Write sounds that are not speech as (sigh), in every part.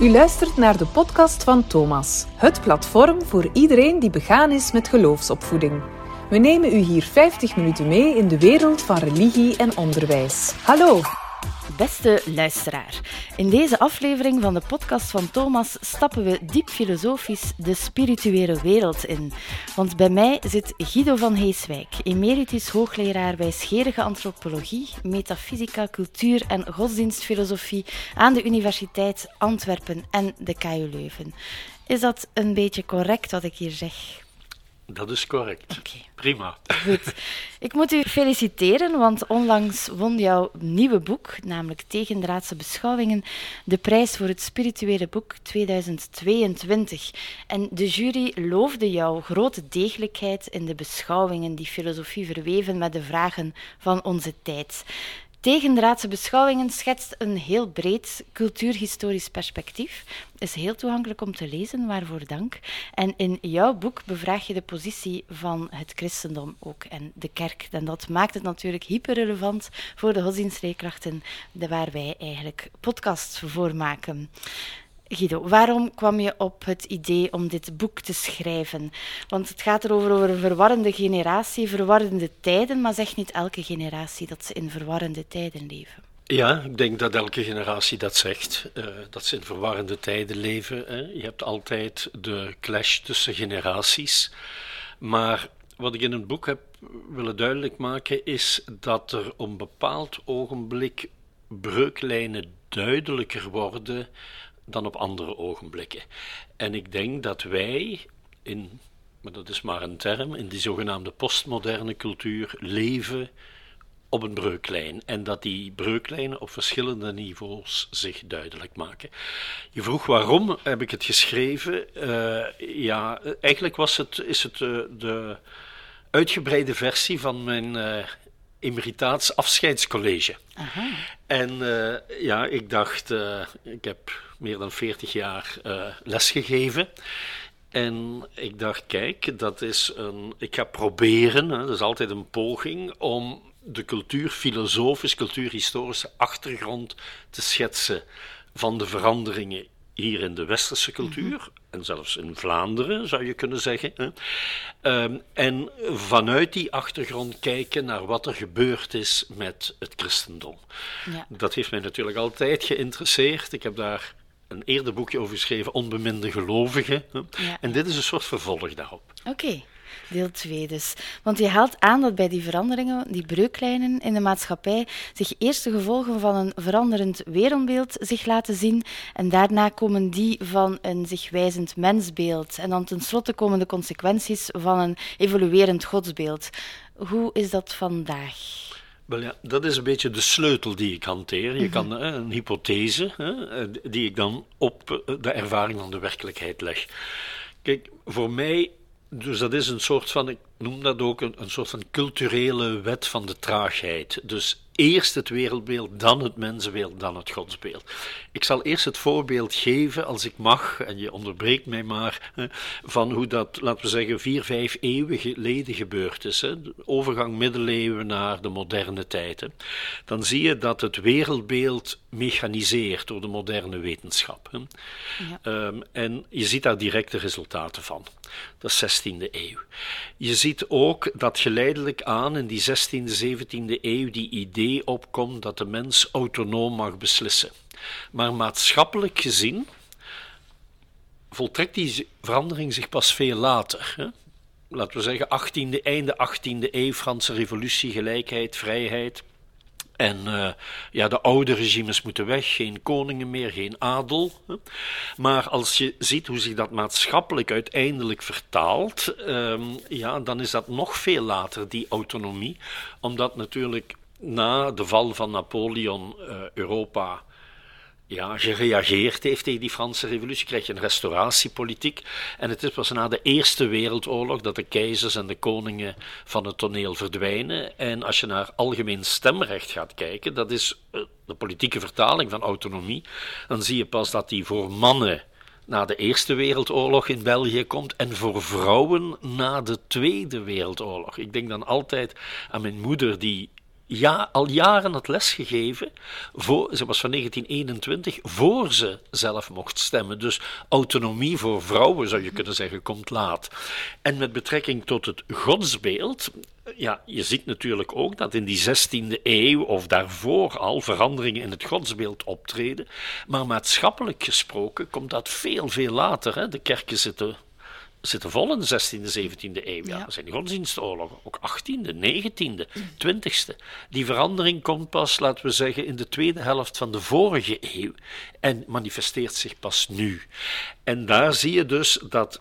U luistert naar de podcast van Thomas, het platform voor iedereen die begaan is met geloofsopvoeding. We nemen u hier 50 minuten mee in de wereld van religie en onderwijs. Hallo! Beste luisteraar, in deze aflevering van de podcast van Thomas stappen we diep filosofisch de spirituele wereld in. Want bij mij zit Guido van Heeswijk, emeritus hoogleraar wijsgerige antropologie, metafysica, cultuur en godsdienstfilosofie aan de Universiteit Antwerpen en de KU Leuven. Is dat een beetje correct wat ik hier zeg? Dat is correct. Oké. Prima. Goed. Ik moet u feliciteren, want onlangs won jouw nieuwe boek, namelijk Tegendraadse Beschouwingen, de prijs voor het spirituele boek 2022. En de jury loofde jouw grote degelijkheid in de beschouwingen die filosofie verweven met de vragen van onze tijd. Tegendraadse beschouwingen schetst een heel breed cultuurhistorisch perspectief. Is heel toegankelijk om te lezen, waarvoor dank. En in jouw boek bevraag je de positie van het christendom ook en de kerk. En dat maakt het natuurlijk hyperrelevant voor de godsdienstleerkrachten, waar wij eigenlijk podcasts voor maken. Guido, waarom kwam je op het idee om dit boek te schrijven? Want het gaat erover over een verwarrende generatie, verwarrende tijden, maar zegt niet elke generatie dat ze in verwarrende tijden leven. Ja, ik denk dat elke generatie dat zegt, uh, dat ze in verwarrende tijden leven. Hè. Je hebt altijd de clash tussen generaties. Maar wat ik in het boek heb willen duidelijk maken, is dat er op een bepaald ogenblik breuklijnen duidelijker worden dan op andere ogenblikken. En ik denk dat wij in, maar dat is maar een term, in die zogenaamde postmoderne cultuur leven op een breuklijn. En dat die breuklijnen op verschillende niveaus zich duidelijk maken. Je vroeg waarom heb ik het geschreven? Uh, ja, eigenlijk was het, is het uh, de uitgebreide versie van mijn uh, emeritaats afscheidscollege. Aha. En ja, ik dacht, ik heb meer dan 40 jaar uh, lesgegeven. En ik dacht, kijk, dat is een. Ik ga proberen, hè, dat is altijd een poging, om de cultuurfilosofisch, cultuurhistorische achtergrond te schetsen van de veranderingen hier in de westerse cultuur, mhm. en zelfs in Vlaanderen zou je kunnen zeggen. Hè. Um, en vanuit die achtergrond kijken naar wat er gebeurd is met het christendom. Ja. Dat heeft mij natuurlijk altijd geïnteresseerd. Ik heb daar een eerder boekje over geschreven, Onbeminde Gelovigen. En dit is een soort vervolg daarop. Oké. Deel 2 dus. Want je haalt aan dat bij die veranderingen, die breuklijnen in de maatschappij, zich eerst de gevolgen van een veranderend wereldbeeld zich laten zien en daarna komen die van een zich wijzend mensbeeld en dan tenslotte komen de consequenties van een evoluerend godsbeeld. Hoe is dat vandaag? Wel ja, dat is een beetje de sleutel die ik hanteer. Je mhm. kan hè, een hypothese, hè, die ik dan op de ervaring van de werkelijkheid leg. Kijk, voor mij, dus dat is een soort van, ik noem dat ook een, een soort van culturele wet van de traagheid. Dus eerst het wereldbeeld, dan het mensenbeeld, dan het godsbeeld. Ik zal eerst het voorbeeld geven, als ik mag, en je onderbreekt mij maar, van hoe dat, laten we zeggen, vier, vijf eeuwen geleden gebeurd is. De overgang middeleeuwen naar de moderne tijd. Dan zie je dat het wereldbeeld mechaniseert door de moderne wetenschap. Ja. Um, en je ziet daar directe resultaten van. Dat is 16e eeuw. Je ziet ook dat geleidelijk aan in die 16e, 17e eeuw die idee opkomt dat de mens autonoom mag beslissen. Maar maatschappelijk gezien voltrekt die verandering zich pas veel later. Hè? Laten we zeggen 18e, einde 18e eeuw, Franse revolutie, gelijkheid, vrijheid. En uh, ja, de oude regimes moeten weg, geen koningen meer, geen adel. Maar als je ziet hoe zich dat maatschappelijk uiteindelijk vertaalt, um, ja, dan is dat nog veel later, die autonomie. Omdat natuurlijk na de val van Napoleon uh, Europa ja, gereageerd heeft tegen die Franse revolutie, krijg je een restauratiepolitiek. En het is pas na de Eerste Wereldoorlog dat de keizers en de koningen van het toneel verdwijnen. En als je naar algemeen stemrecht gaat kijken, dat is eh, de politieke vertaling van autonomie, dan zie je pas dat die voor mannen na de Eerste Wereldoorlog in België komt en voor vrouwen na de Tweede Wereldoorlog. Ik denk dan altijd aan mijn moeder die ja, al jaren had lesgegeven. Voor, ze was van 1921, voor ze zelf mocht stemmen. Dus autonomie voor vrouwen, zou je kunnen zeggen, komt laat. En met betrekking tot het godsbeeld. Ja, je ziet natuurlijk ook dat in die 16e eeuw of daarvoor al veranderingen in het godsbeeld optreden. Maar maatschappelijk gesproken komt dat veel, veel later. Hè. De kerken zitten zitten vol in de 16e, 17e eeuw. Ja, zijn die godsdienstoorlogen. Ook 18e, 19e, 20e. Die verandering komt pas, laten we zeggen, in de tweede helft van de vorige eeuw. En manifesteert zich pas nu. En daar zie je dus dat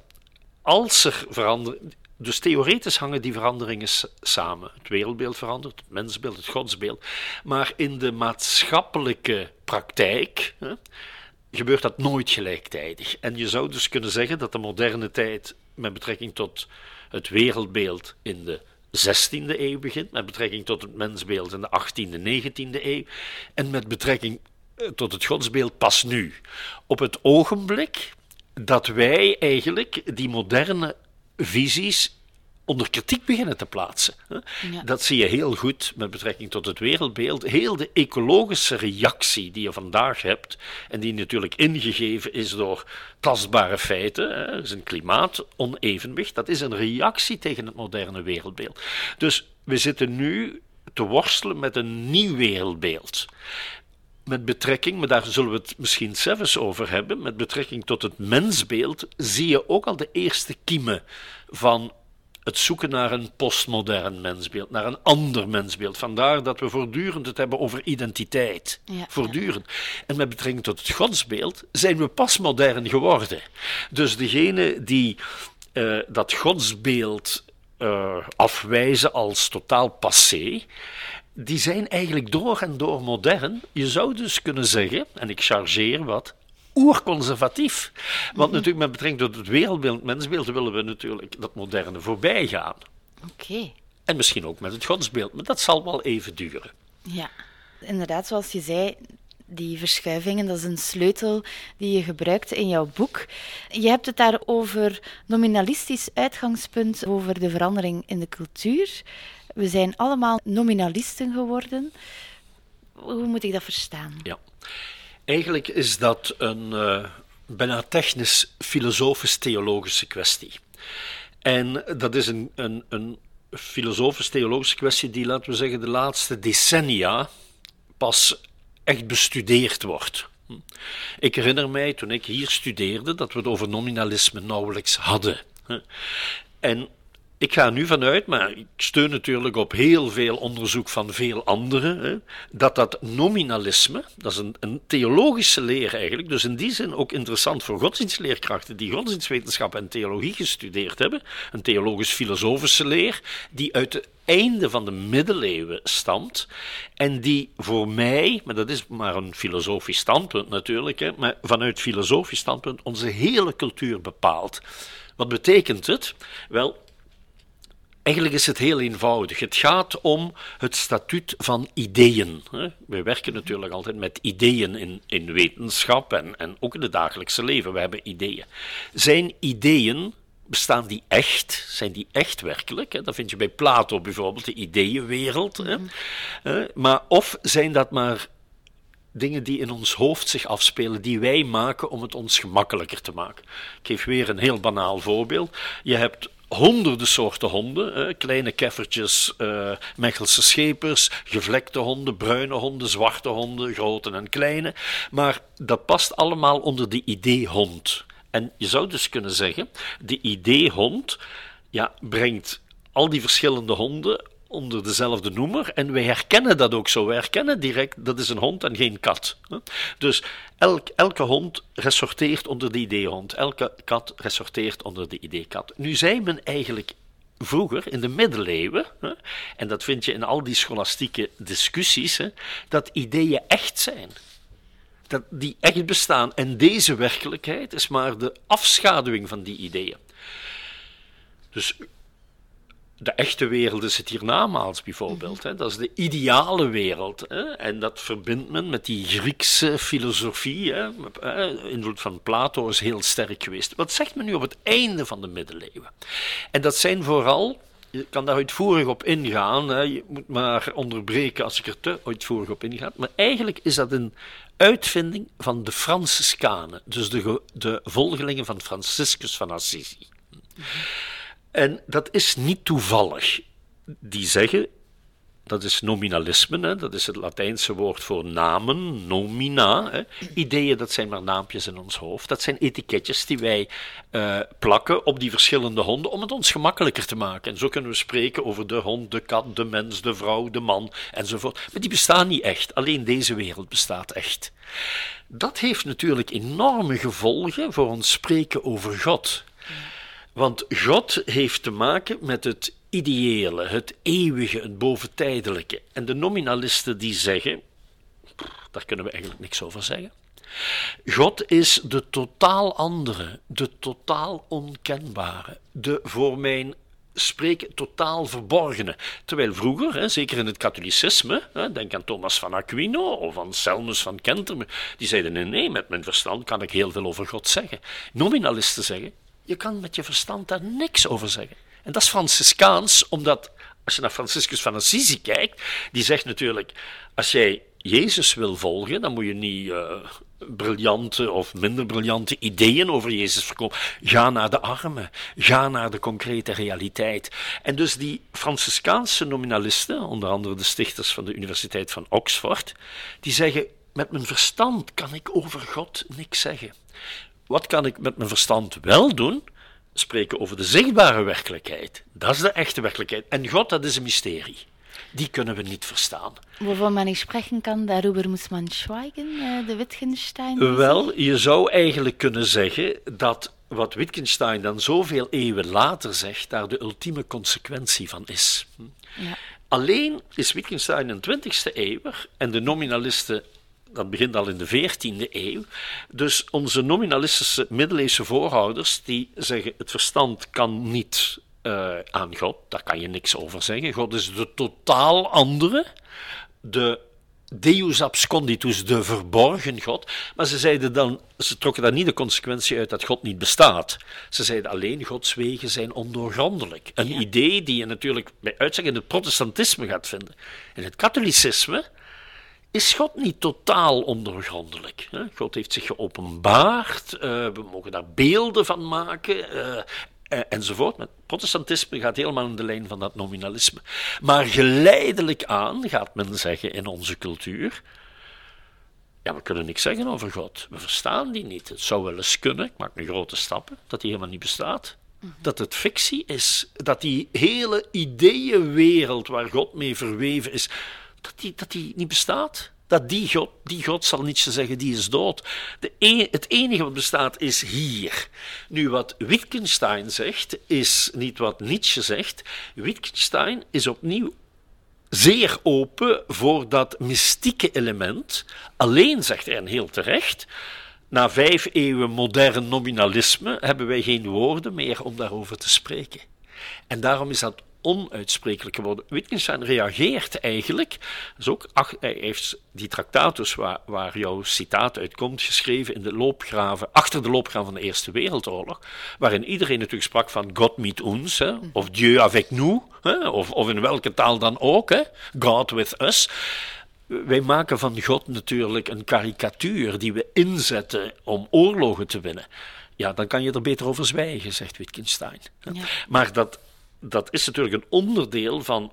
als er verandering. Dus theoretisch hangen die veranderingen samen. Het wereldbeeld verandert, het mensbeeld, het godsbeeld. Maar in de maatschappelijke praktijk. Hè, gebeurt dat nooit gelijktijdig. En je zou dus kunnen zeggen dat de moderne tijd met betrekking tot het wereldbeeld in de 16e eeuw begint, met betrekking tot het mensbeeld in de 18e, 19e eeuw, en met betrekking eh, tot het godsbeeld pas nu. Op het ogenblik dat wij eigenlijk die moderne visies onder kritiek beginnen te plaatsen. Dat zie je heel goed met betrekking tot het wereldbeeld. Heel de ecologische reactie die je vandaag hebt, en die natuurlijk ingegeven is door tastbare feiten, hè, is een klimaatonevenwicht, dat is een reactie tegen het moderne wereldbeeld. Dus we zitten nu te worstelen met een nieuw wereldbeeld met betrekking, maar daar zullen we het misschien zelfs over hebben, met betrekking tot het mensbeeld, zie je ook al de eerste kiemen van het zoeken naar een postmodern mensbeeld, naar een ander mensbeeld. Vandaar dat we voortdurend het hebben over identiteit. voortdurend. En met betrekking tot het godsbeeld zijn we pas modern geworden. Dus degene die uh, dat godsbeeld uh, afwijzen als totaal passé, die zijn eigenlijk door en door modern. Je zou dus kunnen zeggen, en ik chargeer wat, oerconservatief. Want natuurlijk met betrekking tot het wereldbeeld, mensbeeld, willen we natuurlijk dat moderne voorbij gaan. Oké. En misschien ook met het godsbeeld, maar dat zal wel even duren. Ja, inderdaad, zoals je zei, die verschuivingen, dat is een sleutel die je gebruikt in jouw boek. Je hebt het daar over nominalistisch uitgangspunt, over de verandering in de cultuur. We zijn allemaal nominalisten geworden. Hoe moet ik dat verstaan? Ja. Eigenlijk is dat een uh, bijna technisch-filosofisch-theologische kwestie. En dat is een, een, een filosofisch-theologische kwestie die, laten we zeggen, de laatste decennia pas echt bestudeerd wordt. Ik herinner mij toen ik hier studeerde dat we het over nominalisme nauwelijks hadden. En ik ga nu vanuit, maar ik steun natuurlijk op heel veel onderzoek van veel anderen, hè, dat dat nominalisme, dat is een, een, theologische leer eigenlijk, dus in die zin ook interessant voor godsdienstleerkrachten die godsdienstwetenschap en theologie gestudeerd hebben, een theologisch-filosofische leer, die uit het einde van de middeleeuwen stamt en die voor mij, maar dat is maar een filosofisch standpunt natuurlijk, hè, maar vanuit filosofisch standpunt onze hele cultuur bepaalt. Wat betekent het? Wel, Eigenlijk is het heel eenvoudig. Het gaat om het statuut van ideeën. We werken natuurlijk altijd met ideeën in, in wetenschap en, en ook in het dagelijkse leven. We hebben ideeën. Zijn ideeën, bestaan die echt? Zijn die echt werkelijk? Dat vind je bij Plato bijvoorbeeld, de ideeënwereld. Mhm. Maar of zijn dat maar dingen die in ons hoofd zich afspelen, die wij maken om het ons gemakkelijker te maken. Ik geef weer een heel banaal voorbeeld. Je hebt honderden soorten honden. kleine keffertjes, uh, Mechelse schepers, gevlekte honden, bruine honden, zwarte honden, grote en kleine. Maar dat past allemaal onder de idee-hond. En je zou dus kunnen zeggen, de idee-hond ja, brengt al die verschillende honden onder dezelfde noemer en wij herkennen dat ook zo. Wij herkennen direct dat is een hond en geen kat. Dus elk, elke hond resorteert onder de idee-hond, elke kat resorteert onder de idee-kat. Nu zei men eigenlijk vroeger, in de middeleeuwen, en dat vind je in al die scholastieke discussies, dat ideeën echt zijn. Dat die echt bestaan. En deze werkelijkheid is maar de afschaduwing van die ideeën. Dus de echte wereld is het hiernamaals bijvoorbeeld. Hè. Dat is de ideale wereld. Hè. En dat verbindt men met die Griekse filosofie. Hè. Invloed van Plato is heel sterk geweest. Wat zegt men nu op het einde van de middeleeuwen? En dat zijn vooral je kan daar uitvoerig op ingaan. Hè. Je moet maar onderbreken als ik er te uitvoerig op inga. Maar eigenlijk is dat een uitvinding van de Franciscanen, dus de, de volgelingen van Franciscus van Assisi. En dat is niet toevallig. Die zeggen dat is nominalisme, hè? dat is het Latijnse woord voor namen, nomina. Hè? Ideeën, dat zijn maar naampjes in ons hoofd. Dat zijn etiketjes die wij uh, plakken op die verschillende honden om het ons gemakkelijker te maken. En zo kunnen we spreken over de hond, de kat, de mens, de vrouw, de man enzovoort. Maar die bestaan niet echt. Alleen deze wereld bestaat echt. Dat heeft natuurlijk enorme gevolgen voor ons spreken over God. Want God heeft te maken met het ideële, het eeuwige, het boventijdelijke. En de nominalisten die zeggen, daar kunnen we eigenlijk niks over zeggen. God is de totaal andere, de totaal onkenbare, de voor mijn spreken totaal verborgene. Terwijl vroeger, hè, zeker in het katholicisme, hè, denk aan Thomas van Aquino of aan Selmus van Kenterme, die zeiden nee, nee, met mijn verstand kan ik heel veel over God zeggen. Nominalisten zeggen, je kan met je verstand daar niks over zeggen. En dat is Franciscaans, omdat als je naar Franciscus van Assisi kijkt, die zegt natuurlijk: als jij Jezus wil volgen, dan moet je niet uh, briljante of minder briljante ideeën over Jezus verkopen. Ga naar de armen, ga naar de concrete realiteit. En dus die Franciscaanse nominalisten, onder andere de stichters van de Universiteit van Oxford, die zeggen: met mijn verstand kan ik over God niks zeggen. Wat kan ik met mijn verstand wel doen? Spreken over de zichtbare werkelijkheid. Dat is de echte werkelijkheid. En God, dat is een mysterie. Die kunnen we niet verstaan. Waarvan men niet spreken kan, daarover moet man schweigen, eh, de Wittgenstein? Wel, je zou eigenlijk kunnen zeggen dat wat Wittgenstein dan zoveel eeuwen later zegt, daar de ultieme consequentie van is. Ja. Alleen is Wittgenstein een 20e eeuw en de nominalisten dat begint al in de 14e eeuw. Dus onze nominalistische middeleeuwse voorouders die zeggen het verstand kan niet uh, aan God, daar kan je niks over zeggen. God is de totaal andere, de Deus absconditus, de verborgen God. Maar ze zeiden dan, ze trokken daar niet de consequentie uit dat God niet bestaat. Ze zeiden alleen Gods wegen zijn ondoorgrondelijk. Een idee die je natuurlijk bij uitstek in het protestantisme gaat vinden. In het katholicisme is God niet totaal ondoorgrondelijk. God heeft zich geopenbaard, uh, we mogen daar beelden van maken, uh, enzovoort. Het protestantisme gaat helemaal in de lijn van dat nominalisme. Maar geleidelijk aan gaat men zeggen in onze cultuur. Ja, we kunnen niks zeggen over God. We verstaan die niet. Het zou wel eens kunnen, ik maak nu grote stappen, dat die helemaal niet bestaat. Dat het fictie is. Dat die hele ideeënwereld waar God mee verweven is, dat die, dat die niet bestaat. Dat die God, die God zal niet zeggen, die is dood. De e, het enige wat bestaat is hier. Nu, wat Wittgenstein zegt, is niet wat Nietzsche zegt. Wittgenstein is opnieuw zeer open voor dat mystieke element. Alleen, zegt hij en heel terecht, na vijf eeuwen modern nominalisme hebben wij geen woorden meer om daarover te spreken. En daarom is dat onuitsprekelijk geworden. Wittgenstein reageert eigenlijk, dus ook, ach, hij heeft die tractatus waar, waar jouw citaat uit komt, geschreven in de loopgraven, achter de loopgraven van de Eerste Wereldoorlog, waarin iedereen natuurlijk sprak van God met ons, hè, of Dieu avec nous, hè, of, of in welke taal dan ook, hè, God with us. Wij maken van God natuurlijk een karikatuur die we inzetten om oorlogen te winnen. Ja, dan kan je er beter over zwijgen, zegt Wittgenstein. Ja. Maar dat dat is natuurlijk een onderdeel van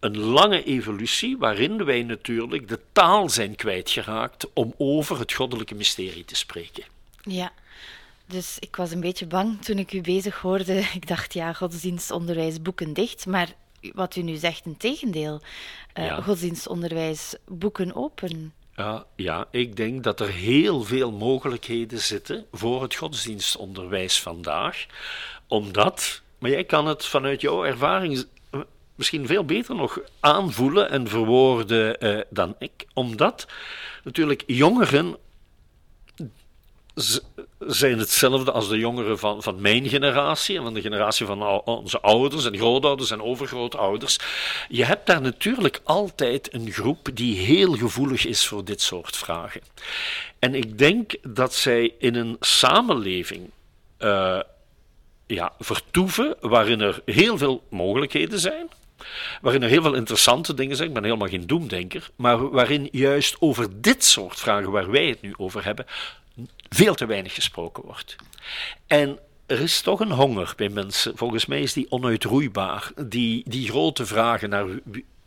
een lange evolutie waarin wij natuurlijk de taal zijn kwijtgeraakt om over het goddelijke mysterie te spreken. Ja, dus ik was een beetje bang toen ik u bezig hoorde. (laughs) Ik dacht, ja, godsdienstonderwijs boeken dicht. Maar wat u nu zegt, een tegendeel. Uh, Godsdienstonderwijs boeken open. Ja, ja, ik denk dat er heel veel mogelijkheden zitten voor het godsdienstonderwijs vandaag. Omdat maar jij kan het vanuit jouw ervaring misschien veel beter nog aanvoelen en verwoorden eh, dan ik, omdat natuurlijk jongeren zijn hetzelfde als de jongeren van, van mijn generatie en van de generatie van onze ouders en grootouders en overgrootouders. Je hebt daar natuurlijk altijd een groep die heel gevoelig is voor dit soort vragen. En ik denk dat zij in een samenleving uh, ja, vertoeven waarin er heel veel mogelijkheden zijn. Waarin er heel veel interessante dingen zijn. Ik ben helemaal geen doemdenker. Maar waarin juist over dit soort vragen waar wij het nu over hebben, veel te weinig gesproken wordt. En er is toch een honger bij mensen. Volgens mij is die onuitroeibaar. Die, die grote vragen naar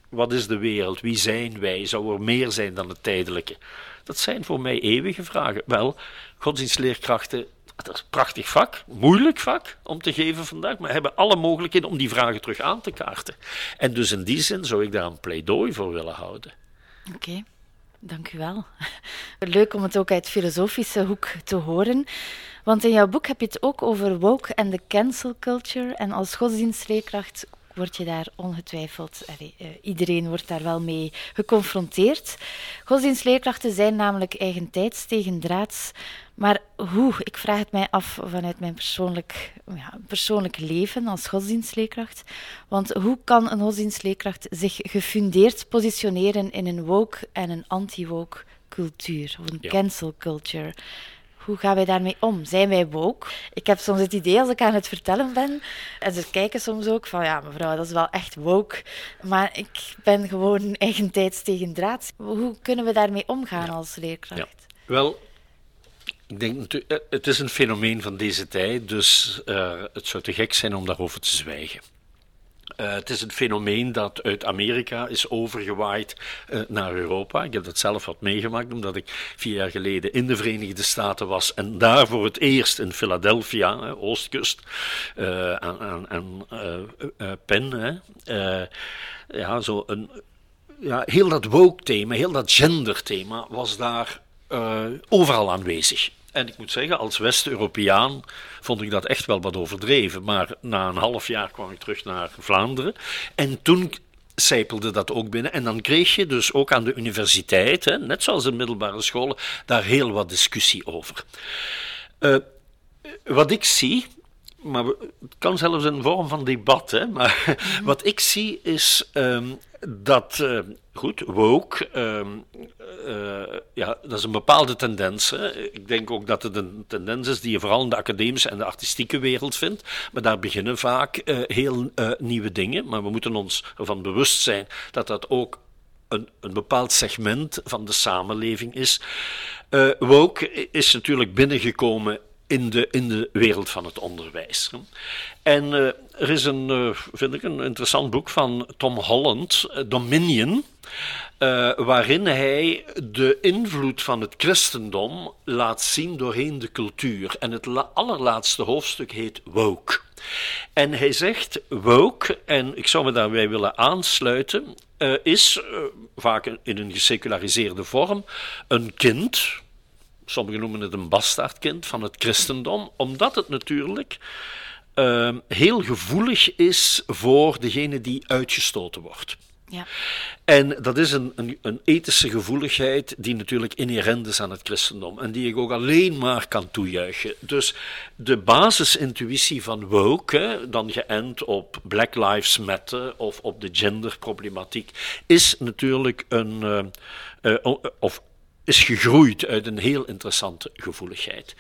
wat is de wereld, wie zijn wij, zou er meer zijn dan het tijdelijke? Dat zijn voor mij eeuwige vragen. Wel, godsdienstleerkrachten, prachtig vak, moeilijk vak om te geven vandaag, maar hebben alle mogelijkheden om die vragen terug aan te kaarten. En dus in die zin zou ik daar een pleidooi voor willen houden. Oké. Dank u wel. (laughs) Leuk om het ook uit filosofische hoek te horen. Want in jouw boek heb je het ook over woke en de cancel culture. En als godsdienstleerkracht word je daar ongetwijfeld, uh, iedereen wordt daar wel mee geconfronteerd. Godsdienstleerkrachten zijn namelijk eigentijds tegen draads. Maar hoe? Ik vraag het mij af vanuit mijn persoonlijk, ja, persoonlijk leven als godsdienstleerkracht. Want hoe kan een godsdienstleerkracht zich gefundeerd positioneren in een woke en een anti-woke cultuur, of een cancel culture? Hoe gaan wij daarmee om? Zijn wij woke? Ik heb soms het idee als ik aan het vertellen ben, en ze kijken soms ook van ja, mevrouw, dat is wel echt woke. Maar ik ben gewoon eigentijds tegen draad. Hoe kunnen we daarmee omgaan als leerkracht? Ja. Wel, ik denk, eh, het is een fenomeen van deze tijd, dus uh, het zou te gek zijn om daarover te zwijgen. Uh, het is een fenomeen dat uit Amerika is overgewaaid naar Europa. Ik heb dat zelf wat meegemaakt, omdat ik vier jaar geleden in de Verenigde Staten was en daar voor het eerst in Philadelphia, hè, Oostkust, uh, aan, aan Penn, ja, zo een, ja, heel dat woke-thema, heel dat gender-thema was daar overal aanwezig. En ik moet zeggen, als West-Europeaan vond ik dat echt wel wat overdreven. Maar na een half jaar kwam ik terug naar Vlaanderen. En toen sijpelde dat ook binnen. En dan kreeg je dus ook aan de universiteit, hè, net zoals in middelbare scholen, daar heel wat discussie over. Uh, wat ik zie, maar het kan zelfs in vorm van debat, hè, maar (laughs) wat ik zie is um, dat, uh, goed, woke, uh, uh, ja, dat is een bepaalde tendens. Hè. Ik denk ook dat het een tendens is die je vooral in de academische en de artistieke wereld vindt. Maar daar beginnen vaak uh, heel nieuwe dingen. Maar we moeten ons ervan bewust zijn dat dat ook een, een bepaald segment van de samenleving is. woke is natuurlijk binnengekomen in de, in de wereld van het onderwijs. En uh, er is een, uh, vind ik, een interessant boek van Tom Holland, uh, Dominion, waarin hij de invloed van het christendom laat zien doorheen de cultuur. En het allerlaatste hoofdstuk heet Woke. En hij zegt woke, en ik zou me daarbij willen aansluiten, is vaak in een geseculariseerde vorm een kind, sommigen noemen het een bastaardkind van het christendom, omdat het natuurlijk uh, heel gevoelig is voor degene die uitgestoten wordt. Ja. En dat is een, een, een, ethische gevoeligheid die natuurlijk inherent is aan het christendom en die ik ook alleen maar kan toejuichen. Dus de basisintuïtie van woke, dan geënt op Black Lives Matter of op de genderproblematiek, is natuurlijk een, uh, uh, of is gegroeid uit een heel interessante gevoeligheid.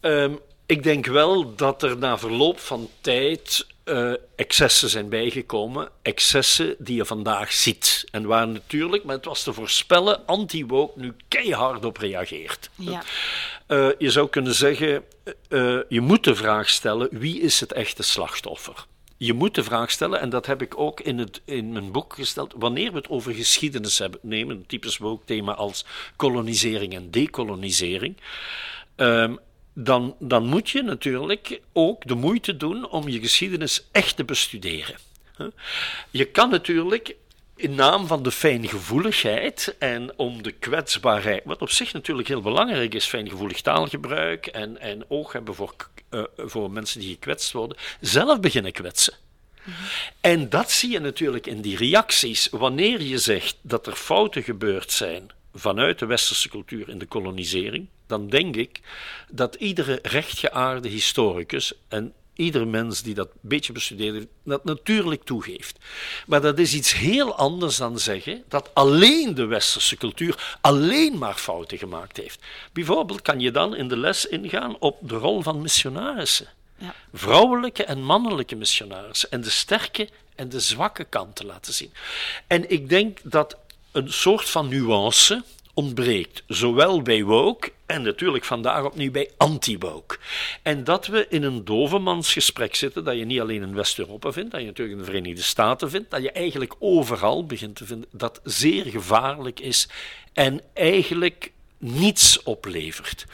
Um, ik denk wel dat er na verloop van tijd uh, excessen zijn bijgekomen. Excessen die je vandaag ziet. En waar natuurlijk, maar het was te voorspellen, anti-woke nu keihard op reageert. Ja. Uh, je zou kunnen zeggen, uh, je moet de vraag stellen, wie is het echte slachtoffer? Je moet de vraag stellen, en dat heb ik ook in, het, in mijn boek gesteld, wanneer we het over geschiedenis hebben, nemen, een typisch woke-thema als kolonisering en decolonisering, um, dan, dan moet je natuurlijk ook de moeite doen om je geschiedenis echt te bestuderen. Je kan natuurlijk in naam van de fijngevoeligheid en om de kwetsbaarheid, wat op zich natuurlijk heel belangrijk is, fijngevoelig taalgebruik en, en oog hebben voor, uh, voor mensen die gekwetst worden, zelf beginnen kwetsen. En dat zie je natuurlijk in die reacties. Wanneer je zegt dat er fouten gebeurd zijn vanuit de westerse cultuur in de kolonisering, dan denk ik dat iedere rechtgeaarde historicus en iedere mens die dat een beetje bestudeert, dat natuurlijk toegeeft. Maar dat is iets heel anders dan zeggen dat alleen de westerse cultuur alleen maar fouten gemaakt heeft. Bijvoorbeeld kan je dan in de les ingaan op de rol van missionarissen. Ja. Vrouwelijke en mannelijke missionarissen. En de sterke en de zwakke kanten laten zien. En ik denk dat een soort van nuance ontbreekt. Zowel bij woke en natuurlijk vandaag opnieuw bij anti-woke. En dat we in een dovenmansgesprek zitten, dat je niet alleen in West-Europa vindt, dat je natuurlijk in de Verenigde Staten vindt, dat je eigenlijk overal begint te vinden, dat zeer gevaarlijk is en eigenlijk niets oplevert.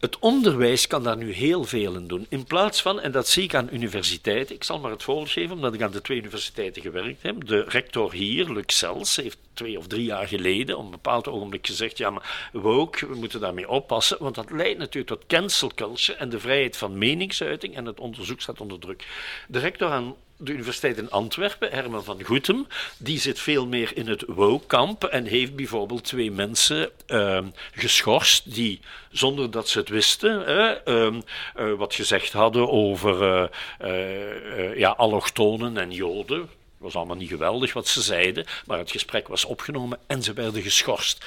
Het onderwijs kan daar nu heel veel in doen. In plaats van, en dat zie ik aan universiteiten, ik zal maar het voorbeeld geven, omdat ik aan de twee universiteiten gewerkt heb. De rector hier, Luc Sels, heeft twee of drie jaar geleden op een bepaald ogenblik gezegd: ja, maar woke, we moeten daarmee oppassen, want dat leidt natuurlijk tot cancel culture en de vrijheid van meningsuiting en het onderzoek staat onder druk. De rector aan de Universiteit in Antwerpen, Herman van Goetem, die zit veel meer in het woke-kamp en heeft bijvoorbeeld twee mensen uh, geschorst die, zonder dat ze het wisten, uh, uh, wat gezegd hadden over uh, ja, allochtonen en joden. Het was allemaal niet geweldig wat ze zeiden, maar het gesprek was opgenomen en ze werden geschorst.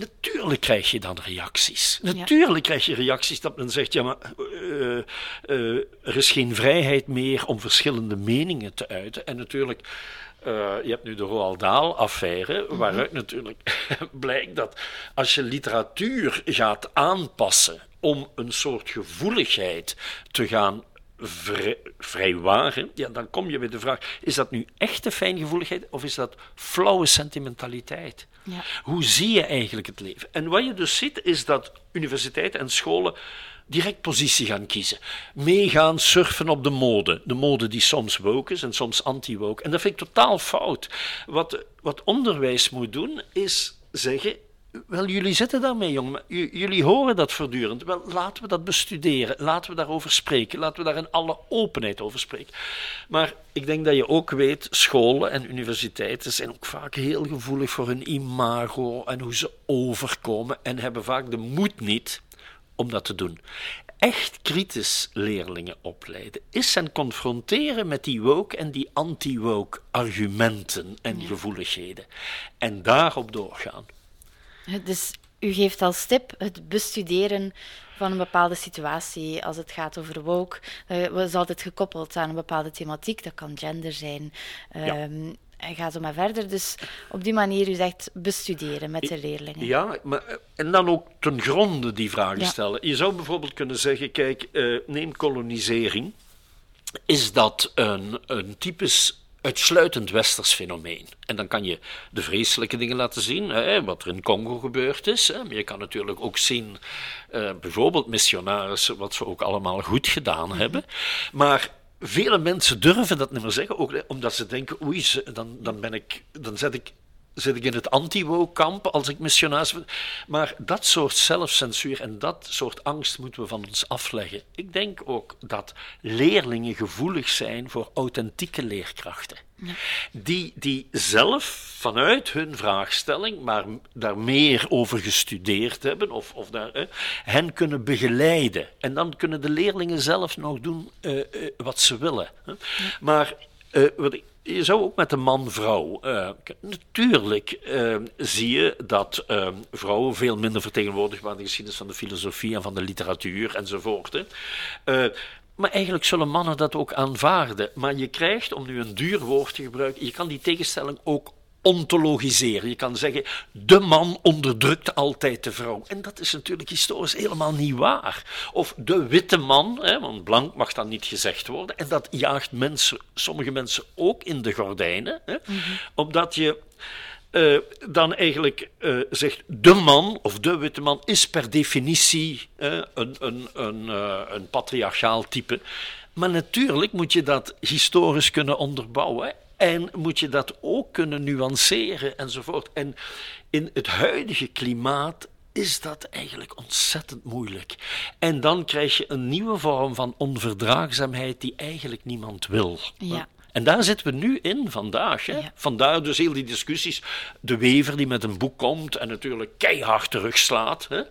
Natuurlijk krijg je dan reacties. Natuurlijk krijg je reacties dat men zegt: ja, maar uh, uh, er is geen vrijheid meer om verschillende meningen te uiten. En natuurlijk. Uh, je hebt nu de Roald Dahl-affaire, mhm. waaruit natuurlijk (laughs) blijkt dat als je literatuur gaat aanpassen om een soort gevoeligheid te gaan vrij, vrijwaren, ja, dan kom je bij de vraag: is dat nu echte fijngevoeligheid of is dat flauwe sentimentaliteit? Hoe zie je eigenlijk het leven? En wat je dus ziet, is dat universiteiten en scholen direct positie gaan kiezen. Meegaan surfen op de mode. De mode die soms woke is en soms anti-woke. En dat vind ik totaal fout. Wat, wat onderwijs moet doen, is zeggen: wel, jullie zitten daarmee, jongen. jullie horen dat voortdurend. Wel, laten we dat bestuderen. Laten we daarover spreken. Laten we daar in alle openheid over spreken. Maar ik denk dat je ook weet, scholen en universiteiten zijn ook vaak heel gevoelig voor hun imago en hoe ze overkomen en hebben vaak de moed niet om dat te doen. Echt kritisch leerlingen opleiden is hen confronteren met die woke en die anti-woke argumenten en gevoeligheden. En daarop doorgaan. Dus u geeft als tip het bestuderen van een bepaalde situatie als het gaat over woke. Uh, is altijd gekoppeld aan een bepaalde thematiek. Dat kan gender zijn. Um, En ga zo maar verder. Dus op die manier, u zegt bestuderen met de leerlingen. Ja, maar, eh, en dan ook ten gronde die vragen stellen. Je zou bijvoorbeeld kunnen zeggen: kijk, uh, neem kolonisering. Is dat een, een typisch uitsluitend westers fenomeen. En dan kan je de vreselijke dingen laten zien, hè, wat er in Congo gebeurd is. Hè. Maar je kan natuurlijk ook zien, uh, bijvoorbeeld missionarissen, wat ze ook allemaal goed gedaan mhm. hebben. Maar vele mensen durven dat niet meer zeggen, ook omdat ze denken, oei, dan, dan, ben ik, dan zet ik zit ik in het anti-woke-kamp als ik missionaris ben. Maar dat soort zelfcensuur en dat soort angst moeten we van ons afleggen. Ik denk ook dat leerlingen gevoelig zijn voor authentieke leerkrachten. Ja. Die, die zelf vanuit hun vraagstelling, maar daar meer over gestudeerd hebben, of, of daar, hen kunnen begeleiden. En dan kunnen de leerlingen zelf nog doen uh, uh, wat ze willen. Ja. Maar uh, wat ik, zou ook met de man-vrouw. Uh, natuurlijk uh, zie je dat uh, vrouwen veel minder vertegenwoordigd worden in de geschiedenis van de filosofie en van de literatuur enzovoort. maar eigenlijk zullen mannen dat ook aanvaarden. Maar je krijgt, om nu een duur woord te gebruiken, je kan die tegenstelling ook ontologiseren. Je kan zeggen, de man onderdrukt altijd de vrouw. En dat is natuurlijk historisch helemaal niet waar. Of de witte man, hè, want blank mag dan niet gezegd worden. En dat jaagt mensen, sommige mensen ook in de gordijnen. Hè, mm Omdat je uh, dan eigenlijk uh, zegt de man of de witte man is per definitie uh, een, een, een, een patriarchaal type. Maar natuurlijk moet je dat historisch kunnen onderbouwen. En moet je dat ook kunnen nuanceren enzovoort. En in het huidige klimaat is dat eigenlijk ontzettend moeilijk. En dan krijg je een nieuwe vorm van onverdraagzaamheid die eigenlijk niemand wil. Ja. En daar zitten we nu in vandaag. Hè? Vandaar dus heel die discussies. De wever die met een boek komt en natuurlijk keihard terugslaat. Hè?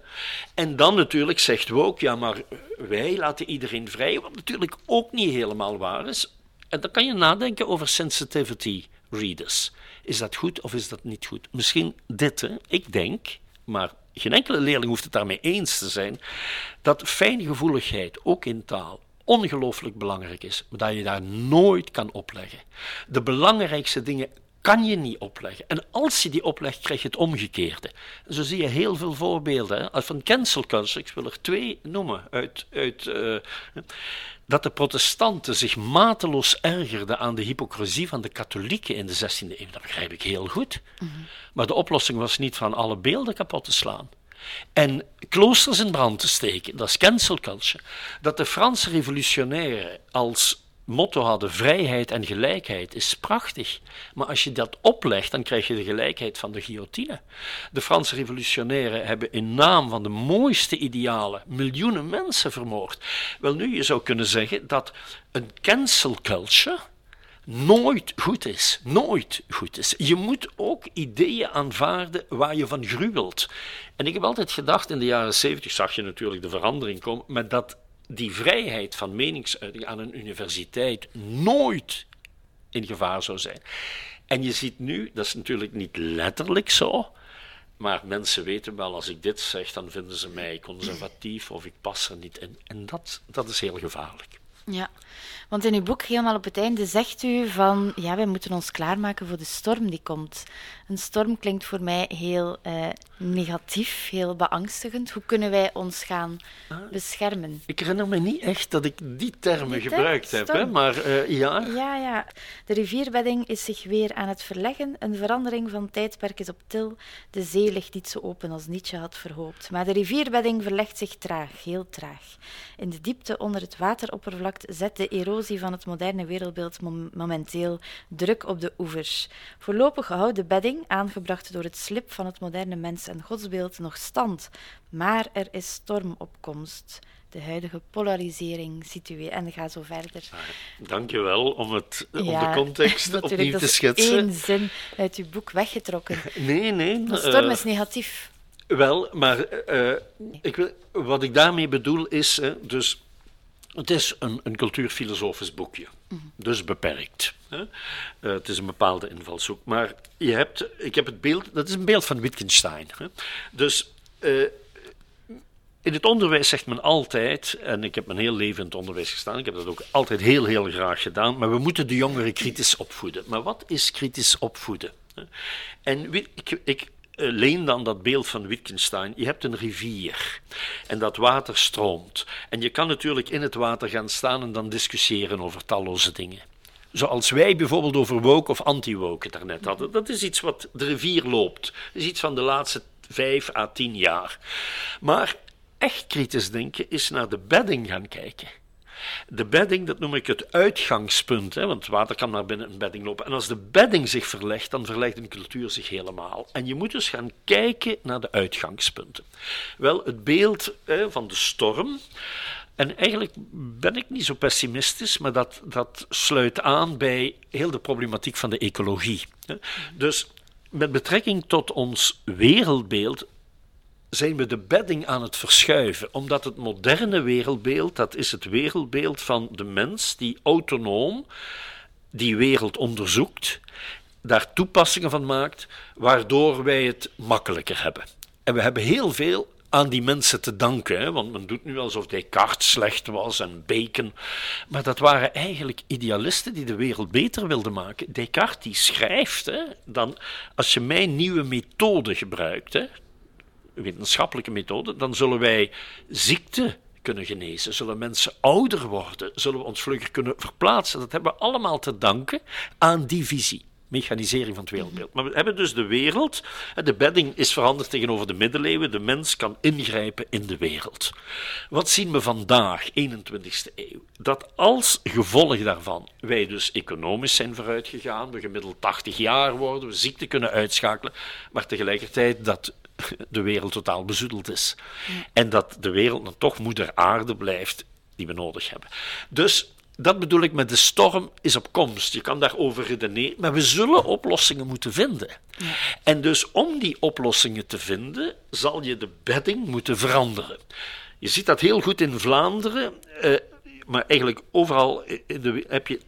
En dan natuurlijk zegt we ook, ja, maar wij laten iedereen vrij, wat natuurlijk ook niet helemaal waar is. En dan kan je nadenken over sensitivity readers. Is dat goed of is dat niet goed? Misschien dit, hè? ik denk, maar geen enkele leerling hoeft het daarmee eens te zijn, dat fijngevoeligheid, ook in taal, ongelooflijk belangrijk is, maar dat je daar nooit kan opleggen. De belangrijkste dingen kan je niet opleggen. En als je die oplegt, krijg je het omgekeerde. zo zie je heel veel voorbeelden. Hè. Van cancel culture, ik wil er twee noemen. Uit, uit, uh, dat de protestanten zich mateloos ergerden aan de hypocrisie van de katholieken in de 16e eeuw, dat begrijp ik heel goed. Mhm. Maar de oplossing was niet van alle beelden kapot te slaan. En kloosters in brand te steken, dat is cancel culture. Dat de Franse revolutionairen als motto hadden vrijheid en gelijkheid, is prachtig. Maar als je dat oplegt, dan krijg je de gelijkheid van de guillotine. De Franse revolutionairen hebben in naam van de mooiste idealen miljoenen mensen vermoord. Wel nu, je zou kunnen zeggen dat een cancel culture nooit goed is. Nooit goed is. Je moet ook ideeën aanvaarden waar je van gruwelt. En ik heb altijd gedacht, in de jaren zeventig zag je natuurlijk de verandering komen, met dat die vrijheid van meningsuiting aan een universiteit nooit in gevaar zou zijn. En je ziet nu, dat is natuurlijk niet letterlijk zo, maar mensen weten wel, als ik dit zeg, dan vinden ze mij conservatief of ik pas er niet in. En dat, dat is heel gevaarlijk. Ja, want in uw boek helemaal op het einde zegt u van ja, wij moeten ons klaarmaken voor de storm die komt. Een storm klinkt voor mij heel uh, negatief, heel beangstigend. Hoe kunnen wij ons gaan ah. beschermen? Ik herinner me niet echt dat ik die termen gebruikt heb, hè? maar uh, ja. Ja, ja. De rivierbedding is zich weer aan het verleggen. Een verandering van tijdperk is op til. De zee ligt niet zo open als Nietzsche had verhoopt. Maar de rivierbedding verlegt zich traag, heel traag. In de diepte onder het wateroppervlak zet de erosie van het moderne wereldbeeld momenteel druk op de oevers. Voorlopig houdt de bedding, aangebracht door het slip van het moderne mens- en godsbeeld, nog stand. Maar er is stormopkomst de huidige polarisering situeert. En ga zo verder. Ah, Dank je wel om, het, om de context (laughs) opnieuw te schetsen. één zin uit uw boek weggetrokken. (laughs) Nee, nee. De storm uh, is negatief. Wel, maar uh, ik wil, wat ik daarmee bedoel is, dus het is een, een cultuurfilosofisch boekje, dus beperkt. Hè? Uh, het is een bepaalde invalshoek. Maar je hebt, ik heb het beeld, dat is een beeld van Wittgenstein. Hè? Dus uh, in het onderwijs zegt men altijd, en ik heb mijn heel leven in het onderwijs gestaan, ik heb dat ook altijd heel, heel graag gedaan, maar we moeten de jongeren kritisch opvoeden. Maar wat is kritisch opvoeden? En ik, ik eh, leen dan dat beeld van Wittgenstein. Je hebt een rivier en dat water stroomt. En je kan natuurlijk in het water gaan staan en dan discussiëren over talloze dingen. Zoals wij bijvoorbeeld over woke of anti-woke daarnet hadden. Dat is iets wat de rivier loopt. Dat is iets van de laatste vijf à tien jaar. Maar echt kritisch denken is naar de bedding gaan kijken. De bedding, dat noem ik het uitgangspunt, hè, want water kan naar binnen een bedding lopen. En als de bedding zich verlegt, dan verlegt een cultuur zich helemaal. En je moet dus gaan kijken naar de uitgangspunten. Wel, het beeld hè, van de storm. En eigenlijk ben ik niet zo pessimistisch, maar dat, dat sluit aan bij heel de problematiek van de ecologie. Dus met betrekking tot ons wereldbeeld zijn we de bedding aan het verschuiven, omdat het moderne wereldbeeld, dat is het wereldbeeld van de mens die autonoom die wereld onderzoekt, daar toepassingen van maakt, waardoor wij het makkelijker hebben. En we hebben heel veel aan die mensen te danken, want men doet nu alsof Descartes slecht was en Bacon, maar dat waren eigenlijk idealisten die de wereld beter wilden maken. Descartes die schrijft, hè, dan als je mijn nieuwe methode gebruikt, hè, wetenschappelijke methode, dan zullen wij ziekte kunnen genezen, zullen mensen ouder worden, zullen we ons vlugger kunnen verplaatsen. Dat hebben we allemaal te danken aan die visie mechanisering van het wereldbeeld. Maar we hebben dus de wereld, de bedding is veranderd tegenover de middeleeuwen, de mens kan ingrijpen in de wereld. Wat zien we vandaag, 21ste eeuw? Dat als gevolg daarvan wij dus economisch zijn vooruitgegaan, we gemiddeld 80 jaar worden, we ziekte kunnen uitschakelen, maar tegelijkertijd dat de wereld totaal bezoedeld is. En dat de wereld dan toch moeder aarde blijft die we nodig hebben. Dus dat bedoel ik met de storm is op komst. Je kan daarover redeneren, maar we zullen oplossingen moeten vinden. Ja. En dus om die oplossingen te vinden, zal je de bedding moeten veranderen. Je ziet dat heel goed in Vlaanderen, eh, maar eigenlijk overal de, heb je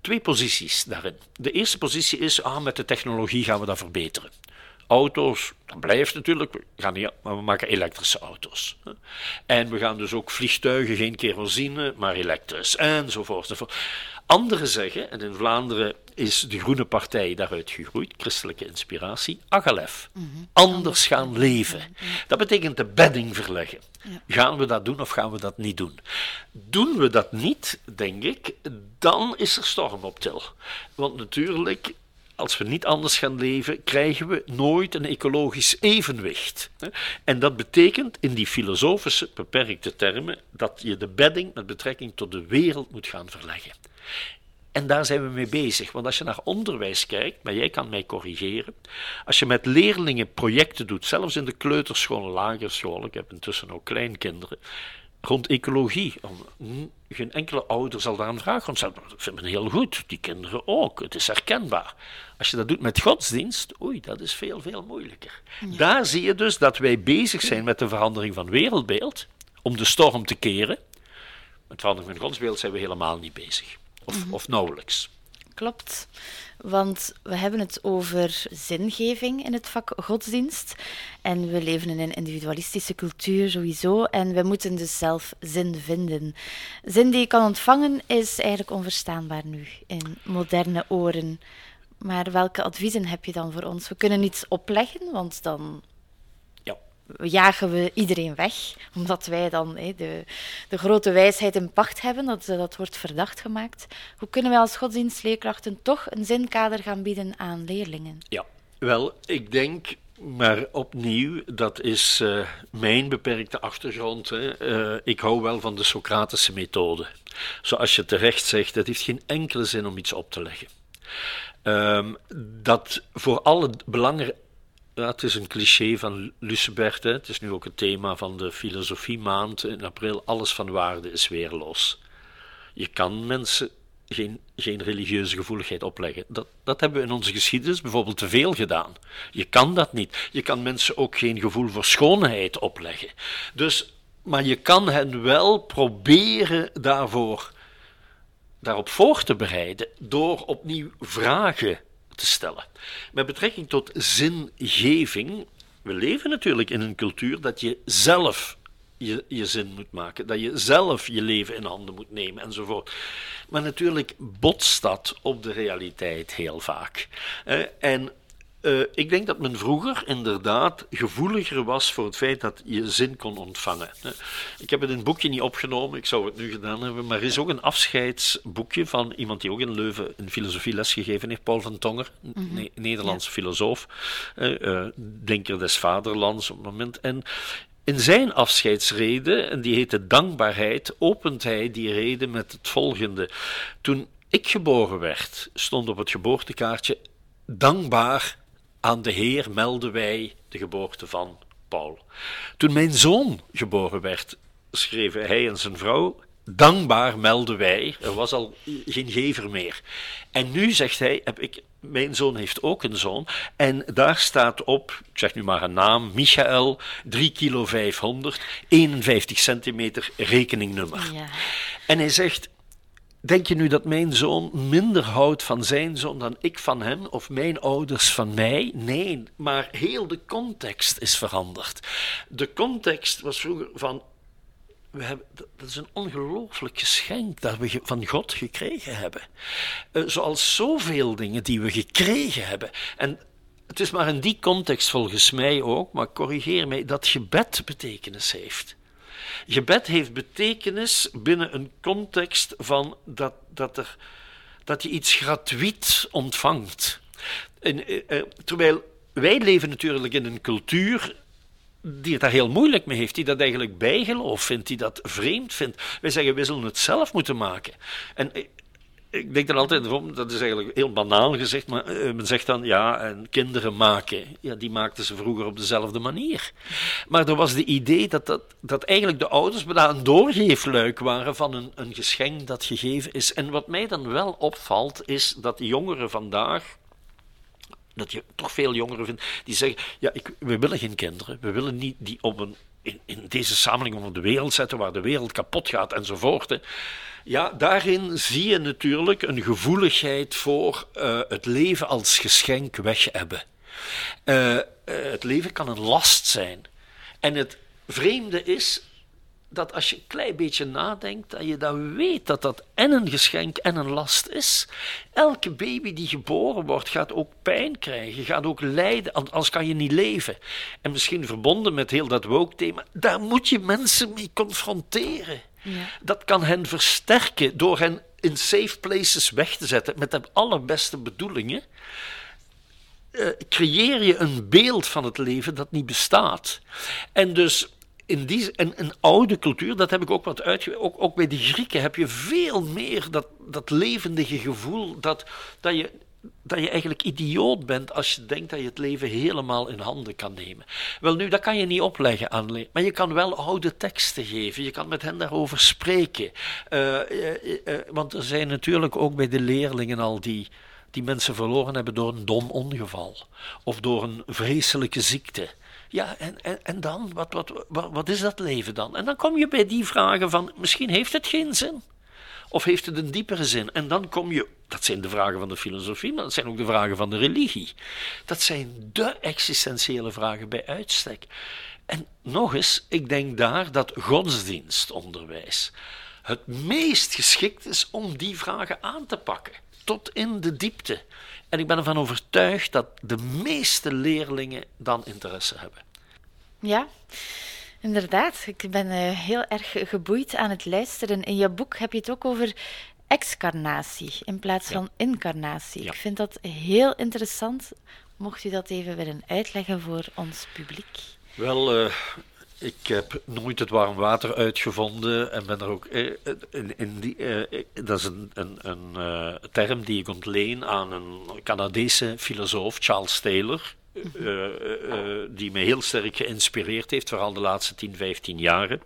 twee posities daarin. De eerste positie is, ah, met de technologie gaan we dat verbeteren. Auto's, dat blijft natuurlijk, we gaan niet, maar we maken elektrische auto's. En we gaan dus ook vliegtuigen, geen kerosine, maar elektrisch, enzovoort. enzovoort. Anderen zeggen, en in Vlaanderen is de Groene Partij daaruit gegroeid, christelijke inspiratie, Agalef. Mhm. Anders gaan leven. Dat betekent de bedding verleggen. Gaan we dat doen of gaan we dat niet doen? Doen we dat niet, denk ik, dan is er storm op til. Want natuurlijk, als we niet anders gaan leven, krijgen we nooit een ecologisch evenwicht. En dat betekent in die filosofische, beperkte termen dat je de bedding met betrekking tot de wereld moet gaan verleggen. En daar zijn we mee bezig. Want als je naar onderwijs kijkt, maar jij kan mij corrigeren. Als je met leerlingen projecten doet, zelfs in de kleuterschool, lagere school, ik heb intussen ook kleinkinderen, rond ecologie. Geen enkele ouder zal daar een vraag om stellen. Dat vind ik heel goed, die kinderen ook. Het is herkenbaar. Als je dat doet met godsdienst, oei, dat is veel, veel moeilijker. Daar zie je dus dat wij bezig zijn met de verandering van wereldbeeld, om de storm te keren. Met verandering van godsbeeld zijn we helemaal niet bezig. Of, mhm. of nauwelijks. Klopt. Want we hebben het over zingeving in het vak godsdienst. En we leven in een individualistische cultuur sowieso. En we moeten dus zelf zin vinden. Zin die je kan ontvangen is eigenlijk onverstaanbaar nu in moderne oren. Maar welke adviezen heb je dan voor ons? We kunnen niets opleggen, want dan jagen we iedereen weg, omdat wij dan de, de grote wijsheid in pacht hebben, dat, dat wordt verdacht gemaakt. Hoe kunnen wij als godsdienstleerkrachten toch een zinkader gaan bieden aan leerlingen? Ja, wel, ik denk, maar opnieuw, dat is uh, mijn beperkte achtergrond. Hè. Uh, ik hou wel van de Socratische methode. Zoals je terecht zegt, het heeft geen enkele zin om iets op te leggen. Um, dat voor alle belangrijke het is een cliché van Lucebert. Hè. Het is nu ook het thema van de filosofiemaand in april. Alles van waarde is weerloos. Je kan mensen geen, geen religieuze gevoeligheid opleggen. Dat, dat hebben we in onze geschiedenis bijvoorbeeld te veel gedaan. Je kan dat niet. Je kan mensen ook geen gevoel voor schoonheid opleggen. Dus, maar je kan hen wel proberen daarvoor, daarop voor te bereiden door opnieuw vragen te stellen. Met betrekking tot zingeving, we leven natuurlijk in een cultuur dat je zelf je, je zin moet maken, dat je zelf je leven in handen moet nemen enzovoort. Maar natuurlijk botst dat op de realiteit heel vaak. En uh, ik denk dat men vroeger inderdaad gevoeliger was voor het feit dat je zin kon ontvangen. Ik heb het in het boekje niet opgenomen, ik zou het nu gedaan hebben, maar er is ook een afscheidsboekje van iemand die ook in Leuven een filosofie les gegeven heeft, Paul van Tonger, mm ne Nederlandse filosoof, uh, denker des vaderlands op het moment. En in zijn afscheidsrede, en die heette Dankbaarheid, opent hij die rede met het volgende. Toen ik geboren werd, stond op het geboortekaartje dankbaar aan de Heer melden wij de geboorte van Paul. Toen mijn zoon geboren werd, schreven hij en zijn vrouw, dankbaar melden wij, er was al geen gever meer. En nu zegt hij, heb ik, mijn zoon heeft ook een zoon, en daar staat op, ik zeg nu maar een naam, Michael, 3 kilo 500, 51 centimeter rekeningnummer. Ja. En hij zegt, Denk je nu dat mijn zoon minder houdt van zijn zoon dan ik van hem, of mijn ouders van mij? Nee, maar heel de context is veranderd. De context was vroeger van. We hebben, dat is een ongelooflijk geschenk dat we van God gekregen hebben. Uh, zoals zoveel dingen die we gekregen hebben. En het is maar in die context volgens mij ook, maar corrigeer mij, dat gebed betekenis heeft. Gebed heeft betekenis binnen een context van dat, dat, er, dat je iets gratuit ontvangt. En, eh, eh, terwijl wij leven natuurlijk in een cultuur die het daar heel moeilijk mee heeft, die dat eigenlijk bijgeloof vindt, die dat vreemd vindt. Wij zeggen, we zullen het zelf moeten maken. En eh, ik denk er altijd om, dat is eigenlijk heel banaal gezegd, maar uh, men zegt dan ja, en kinderen maken, ja, die maakten ze vroeger op dezelfde manier. Maar er was de idee dat, dat, dat eigenlijk de ouders bijna een doorgeefluik waren van een, een geschenk dat gegeven is. En wat mij dan wel opvalt, is dat jongeren vandaag, dat je toch veel jongeren vindt, die zeggen, ja, ik, we willen geen kinderen, we willen niet die op een, in, in deze samenleving op de wereld zetten waar de wereld kapot gaat enzovoort. Hè. Ja, daarin zie je natuurlijk een gevoeligheid voor uh, het leven als geschenk weg hebben. Uh, het leven kan een last zijn. En het vreemde is dat als je een klein beetje nadenkt, dat je dan weet dat dat en een geschenk en een last is. Elke baby die geboren wordt, gaat ook pijn krijgen, gaat ook lijden, anders kan je niet leven. En misschien verbonden met heel dat woke-thema, daar moet je mensen mee confronteren. Ja. Dat kan hen versterken door hen in safe places weg te zetten met de allerbeste bedoelingen. Uh, creëer je een beeld van het leven dat niet bestaat. En dus in die, en een oude cultuur, dat heb ik ook wat uitge... Ook, ook bij de Grieken heb je veel meer dat, dat levendige gevoel dat, dat, je, dat je eigenlijk idioot bent als je denkt dat je het leven helemaal in handen kan nemen. Wel nu, dat kan je niet opleggen aan maar je kan wel oude teksten geven, je kan met hen daarover spreken. Uh, uh, uh, want er zijn natuurlijk ook bij de leerlingen al die die mensen verloren hebben door een dom ongeval of door een vreselijke ziekte. Ja, en, en, en dan? Wat, wat, wat, wat is dat leven dan? En dan kom je bij die vragen van, misschien heeft het geen zin. Of heeft het een diepere zin? En dan kom je, dat zijn de vragen van de filosofie, maar dat zijn ook de vragen van de religie. Dat zijn de existentiële vragen bij uitstek. En nog eens, ik denk daar dat godsdienstonderwijs het meest geschikt is om die vragen aan te pakken, tot in de diepte. En ik ben ervan overtuigd dat de meeste leerlingen dan interesse hebben. Ja, inderdaad. Ik ben uh, heel erg geboeid aan het luisteren. In je boek heb je het ook over excarnatie in plaats van incarnatie. Ik vind dat heel interessant. Mocht u dat even willen uitleggen voor ons publiek? Wel, uh, ik heb nooit het warm water uitgevonden en ben er ook eh, in, in die, eh, dat is een, een, een term die ik ontleen aan een Canadese filosoof, Charles Taylor, uh, die me heel sterk geïnspireerd heeft, vooral de laatste 10, 15 jaren.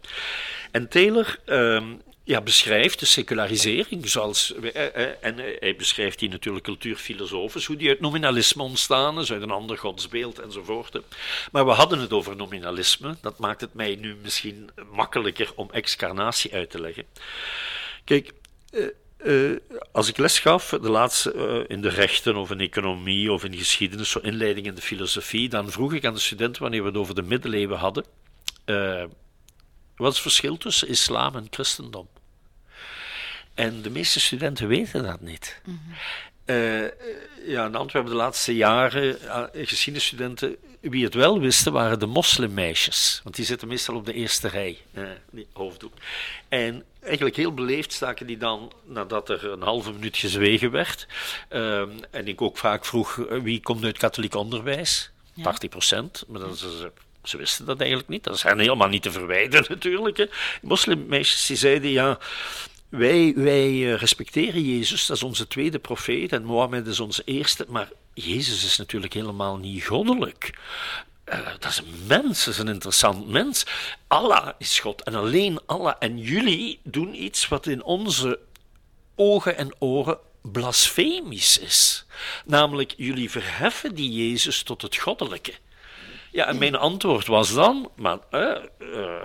En Taylor ehm, ja, beschrijft de secularisering, zoals, eh, eh, en hij beschrijft die natuurlijk cultuurfilosofisch, hoe die uit nominalisme ontstaan is, uit een ander godsbeeld enzovoort. Maar we hadden het over nominalisme, dat maakt het mij nu misschien makkelijker om excarnatie uit te leggen. Kijk, uh, als ik les gaf, de laatste in de rechten of in economie of in geschiedenis, zo inleiding in de filosofie, dan vroeg ik aan de studenten wanneer we het over de middeleeuwen hadden. Wat is het verschil tussen islam en christendom? En de meeste studenten weten dat niet. Mm ja, in Antwerpen de laatste jaren, geschiedenisstudenten, wie het wel wisten, waren de moslimmeisjes. Want die zitten meestal op de eerste rij, hoofddoek. En eigenlijk heel beleefd staken die dan, nadat er een halve minuut gezwegen werd, ehm, en ik ook vaak vroeg, wie komt uit katholiek onderwijs? 80 procent, maar dat is ze wisten dat eigenlijk niet. Dat is hen helemaal niet te verwijden (laughs) natuurlijk. Hè. Moslimmeisjes die zeiden, ja, wij, wij eh, respecteren Jezus, dat is onze tweede profeet en Mohammed is onze eerste, maar Jezus is natuurlijk helemaal niet goddelijk. Uh, dat is een mens, dat is een interessant mens. Allah is God en alleen Allah. En jullie doen iets wat in onze ogen en oren blasfemisch is. Namelijk, jullie verheffen die Jezus tot het goddelijke. Ja, en mijn antwoord was dan, maar uh, uh,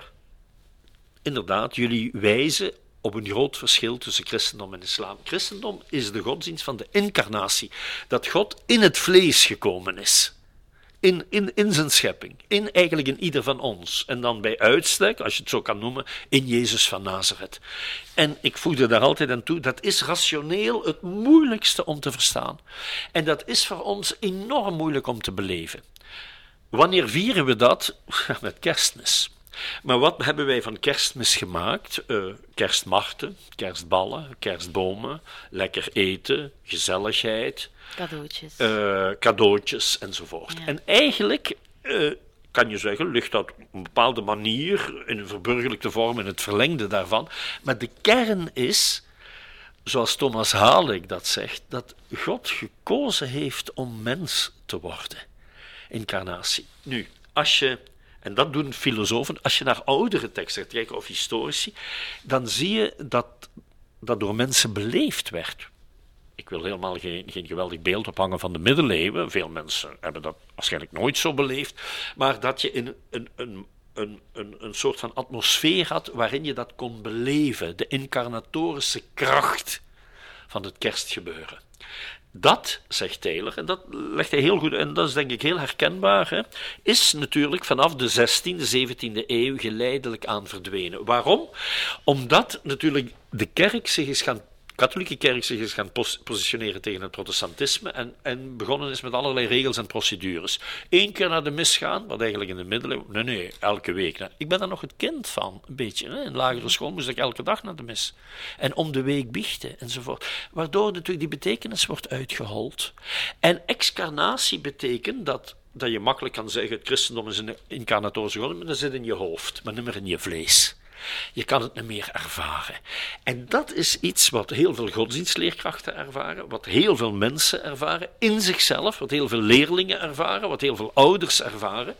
inderdaad, jullie wijzen op een groot verschil tussen christendom en islam. Christendom is de godsdienst van de incarnatie, dat God in het vlees gekomen is. In, in, zijn schepping, in eigenlijk in ieder van ons. En dan bij uitstek, als je het zo kan noemen, in Jezus van Nazareth. En ik voegde daar altijd aan toe, dat is rationeel het moeilijkste om te verstaan. En dat is voor ons enorm moeilijk om te beleven. Wanneer vieren we dat? (laughs) Met kerstmis. Maar wat hebben wij van kerstmis gemaakt? Uh, kerstmarten, kerstballen, kerstbomen, lekker eten, gezelligheid. Cadeautjes. Uh, cadeautjes enzovoort. En eigenlijk uh, kan je zeggen, ligt dat op een bepaalde manier, in een verburgerlijke vorm, in het verlengde daarvan. Maar de kern is, zoals Thomas Halik dat zegt, dat God gekozen heeft om mens te worden incarnatie. Nu, als je, en dat doen filosofen, als je naar oudere teksten kijkt of historici, dan zie je dat dat door mensen beleefd werd. Ik wil helemaal geen, geen geweldig beeld ophangen van de middeleeuwen. Veel mensen hebben dat waarschijnlijk nooit zo beleefd. Maar dat je in een, een, een, een, een soort van atmosfeer had waarin je dat kon beleven. De incarnatorische kracht van het kerstgebeuren. dat, zegt Taylor, en dat legt hij heel goed, en dat is denk ik heel herkenbaar, hè, is natuurlijk vanaf de 16e, 17e eeuw geleidelijk aan verdwenen. Waarom? Omdat natuurlijk de kerk zich is gaan katholieke kerk zich is gaan positioneren tegen het protestantisme en, en begonnen is met allerlei regels en procedures. Eén keer naar de mis gaan, wat eigenlijk in de middeleeuwen, nee, nee, elke week. Nou, ik ben daar nog het kind van, een beetje. Hè. In lagere school moest ik elke dag naar de mis. En om de week biechten, enzovoort. Waardoor natuurlijk die betekenis wordt uitgehold. En excarnatie betekent dat dat je makkelijk kan zeggen: het christendom is een incarnatorische god, maar dat zit in je hoofd, maar niet meer in je vlees. Je kan het niet meer ervaren. En dat is iets wat heel veel godsdienstleerkrachten ervaren, wat heel veel mensen ervaren in zichzelf, wat heel veel leerlingen ervaren, wat heel veel ouders ervaren.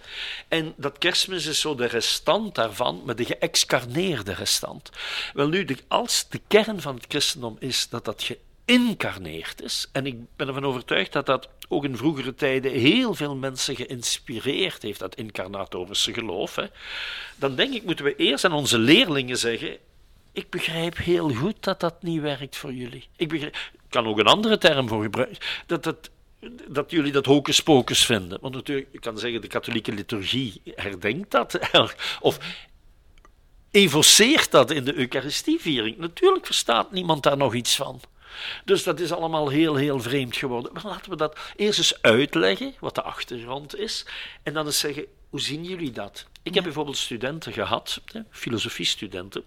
En dat kerstmis is zo de restant daarvan, maar de geëxcarneerde restant. Wel nu, als de kern van het christendom is dat dat geïncarneerd is, en ik ben ervan overtuigd dat dat ook in vroegere tijden heel veel mensen geïnspireerd heeft, dat incarnatorische geloof, hè, dan denk ik moeten we eerst aan onze leerlingen zeggen: Ik begrijp heel goed dat dat niet werkt voor jullie. Ik kan ook een andere term voor gebruiken. Dat, dat, dat jullie dat hocus pocus vinden. Want natuurlijk, ik kan zeggen, de katholieke liturgie herdenkt dat. Of evoceert dat in de Eucharistieviering. Natuurlijk verstaat niemand daar nog iets van. Dus dat is allemaal heel, heel vreemd geworden. Maar laten we dat eerst eens uitleggen, wat de achtergrond is, en dan eens zeggen, hoe zien jullie dat? Ik heb bijvoorbeeld studenten gehad, filosofiestudenten,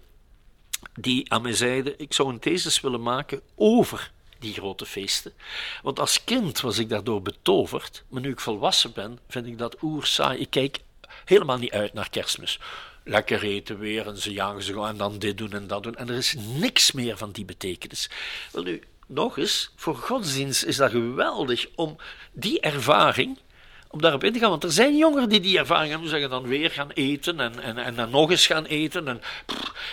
die aan mij zeiden, ik zou een thesis willen maken over die grote feesten. Want als kind was ik daardoor betoverd, maar nu ik volwassen ben, vind ik dat oerzaai. Ik kijk helemaal niet uit naar kerstmis lekker eten weer en ze jagen ze en dan dit doen en dat doen. En er is niks meer van die betekenis. Wel nu, nog eens, voor godsdienst is dat geweldig om die ervaring, om daarop in te gaan. Want er zijn jongeren die die ervaring hebben, zeggen dan weer gaan eten en, en, en dan nog eens gaan eten. En,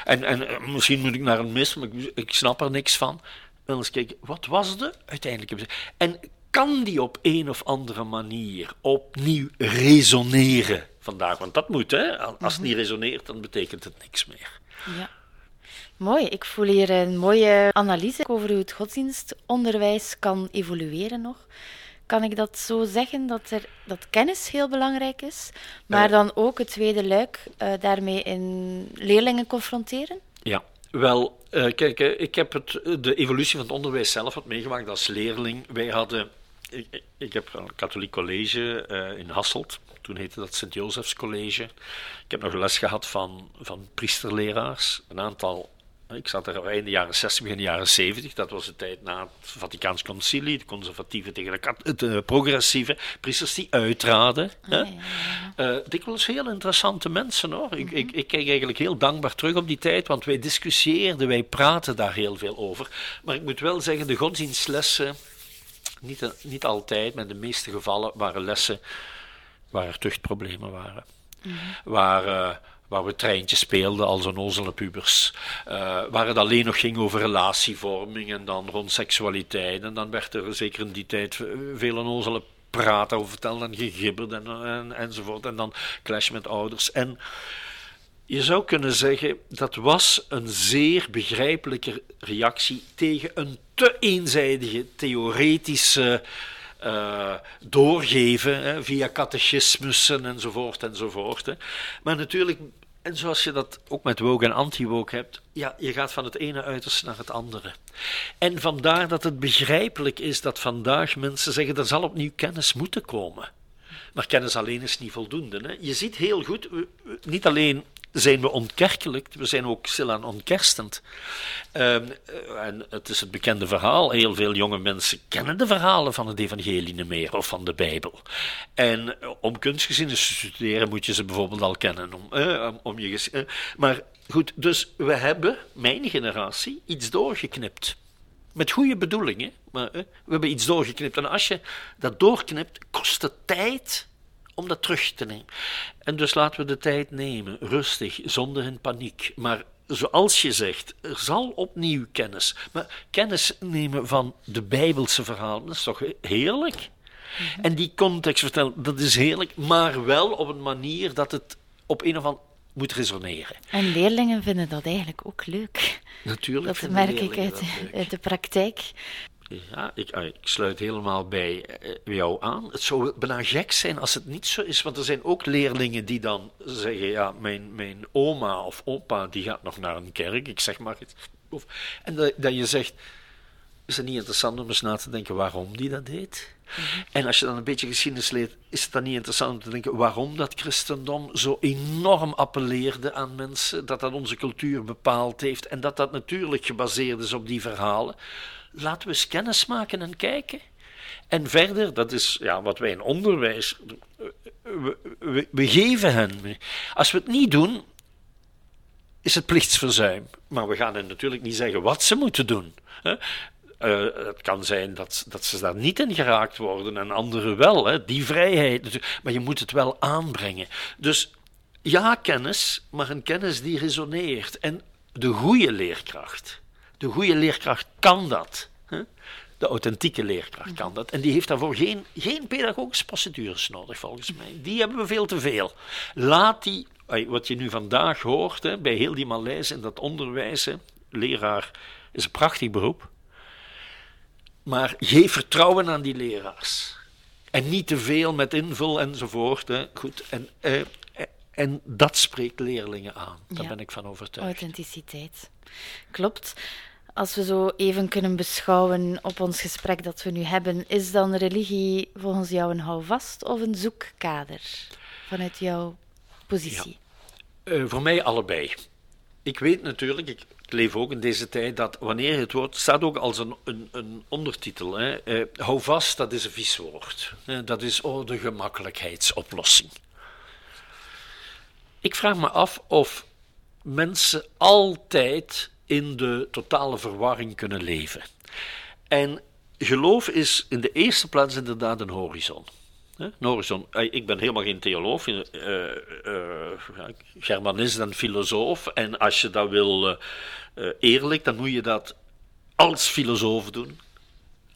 en, en misschien moet ik naar een mis, maar ik, ik snap er niks van. Wel eens kijken, wat was de uiteindelijke... En kan die op een of andere manier opnieuw resoneren vandaag? Want dat moet, hè? Als het mhm. niet resoneert, dan betekent het niks meer. Ja. Mooi, ik voel hier een mooie analyse over hoe het godsdienstonderwijs kan evolueren nog. Kan ik dat zo zeggen, dat, er, dat kennis heel belangrijk is, maar eh. dan ook het tweede luik uh, daarmee in leerlingen confronteren? Ja, wel, uh, kijk, ik heb het, de evolutie van het onderwijs zelf wat meegemaakt als leerling. Wij hadden ik, ik, heb een katholiek college in Hasselt. Toen heette dat Sint-Josefs College. Ik heb nog les gehad van, van priesterleraars. Een aantal ik zat er einde jaren 60, begin jaren 70. Dat was de tijd na het Vaticaans Concilie. De conservatieve tegen de, de progressieve. Priesters die uitraden. Ja, ja. Uh, dikwijls heel interessante mensen hoor. ik, ik, ik, kijk eigenlijk heel dankbaar terug op die tijd. Want wij discussieerden, wij praten daar heel veel over. Maar ik moet wel zeggen, de godsdienstlessen niet, niet altijd, maar in de meeste gevallen waren lessen waar er tuchtproblemen waren. Mhm. Waar, uh, waar we treintjes speelden als onnozele pubers. Uh, waar het alleen nog ging over relatievorming en dan rond seksualiteit. En dan werd er zeker in die tijd veel onnozele praten over verteld en gegibberd en, en, enzovoort. En dan clash met ouders. En je zou kunnen zeggen dat was een zeer begrijpelijke reactie tegen een te eenzijdige theoretische uh, doorgeven hè, via catechismussen enzovoort enzovoort. Hè. Maar natuurlijk, en zoals je dat ook met woke en anti-woke hebt, ja, je gaat van het ene uiterste naar het andere. En vandaar dat het begrijpelijk is dat vandaag mensen zeggen er zal opnieuw kennis moeten komen. Maar kennis alleen is niet voldoende. Hè. Je ziet heel goed, niet alleen zijn we ontkerkelijkt, we zijn ook stilaan ontkerstend. Um, en het is het bekende verhaal, heel veel jonge mensen kennen de verhalen van het evangelie niet meer, of van de Bijbel. En om kunstgeschiedenis te studeren moet je ze bijvoorbeeld al kennen. Om, eh, om je, eh, maar goed, dus we hebben, mijn generatie, iets doorgeknipt. Met goede bedoelingen, maar eh, we hebben iets doorgeknipt. En als je dat doorknipt, kost het tijd om dat terug te nemen. En dus laten we de tijd nemen, rustig, zonder in paniek. Maar zoals je zegt, er zal opnieuw kennis. Maar kennis nemen van de Bijbelse verhalen, dat is toch heerlijk? Mhm. En die context vertellen, dat is heerlijk, maar wel op een manier dat het op een of andere moet resoneren. En leerlingen vinden dat eigenlijk ook leuk. Natuurlijk. Dat merk ik uit, uit, de praktijk. Ja, ik, ik, sluit helemaal bij jou aan. Het zou bijna gek zijn als het niet zo is, want er zijn ook leerlingen die dan zeggen: Ja, mijn, mijn oma of opa die gaat nog naar een kerk, ik zeg maar iets. Of, en dat, dat je zegt: Is het niet interessant om eens na te denken waarom die dat deed? Mhm. En als je dan een beetje geschiedenis leert, is het dan niet interessant om te denken waarom dat christendom zo enorm appelleerde aan mensen, dat dat onze cultuur bepaald heeft en dat dat natuurlijk gebaseerd is op die verhalen. Laten we eens kennis maken en kijken. En verder, dat is ja, wat wij in onderwijs. We, we, geven hen. Als we het niet doen, is het plichtsverzuim. Maar we gaan hen natuurlijk niet zeggen wat ze moeten doen. Uh, het kan zijn dat, dat ze daar niet in geraakt worden en anderen wel. Hè? Die vrijheid. Maar je moet het wel aanbrengen. Dus ja, kennis, maar een kennis die resoneert. En de goede leerkracht. De goede leerkracht kan dat. De authentieke leerkracht kan dat. En die heeft daarvoor geen, geen pedagogische procedures nodig, volgens mij. Die hebben we veel te veel. Laat die, wat je nu vandaag hoort, hè, bij heel die malaise in dat onderwijs, leraar is een prachtig beroep. Maar geef vertrouwen aan die leraars. En niet te veel met invul enzovoort. Hè. Goed. En, eh, en dat spreekt leerlingen aan. Daar ben ik van overtuigd. Authenticiteit. Klopt. Als we zo even kunnen beschouwen op ons gesprek dat we nu hebben, is dan religie volgens jou een houvast of een zoekkader vanuit jouw positie? Ja. voor mij allebei. Ik weet natuurlijk, ik, ik leef ook in deze tijd, dat wanneer het woord staat ook als een, een, een ondertitel. Hè, eh, hou vast, dat is een vies woord. dat is oh, de gemakkelijkheidsoplossing. Ik vraag me af of mensen altijd in de totale verwarring kunnen leven. En geloof is in de eerste plaats inderdaad een horizon. Horizon. Ik ben helemaal geen theoloog, uh, uh, Germanist en filosoof. En als je dat wil eerlijk, dan moet je dat als filosoof doen.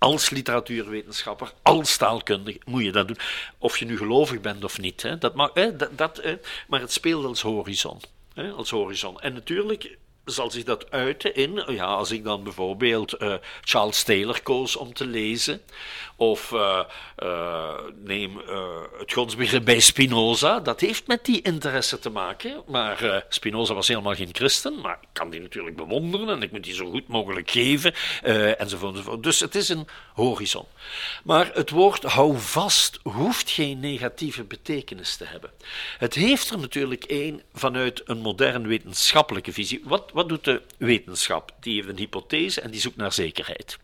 Als literatuurwetenschapper, als taalkundige moet je dat doen. Of je nu gelovig bent of niet. Hè. Dat mag, hè, dat, dat maar het speelt als horizon. Hè, als horizon. En natuurlijk zal zich dat uiten in, ja, als ik dan bijvoorbeeld uh, Charles Taylor koos om te lezen, of uh, uh, neem het godsbegrip bij Spinoza, dat heeft met die interesse te maken. Maar Spinoza was helemaal geen christen, maar ik kan die natuurlijk bewonderen en ik moet die zo goed mogelijk geven, enzovoort, enzovoort. Dus het is een horizon. Maar het woord hou vast hoeft geen negatieve betekenis te hebben. Het heeft er natuurlijk één vanuit een modern wetenschappelijke visie. Wat, wat doet de wetenschap? Die heeft een hypothese en die zoekt naar zekerheid.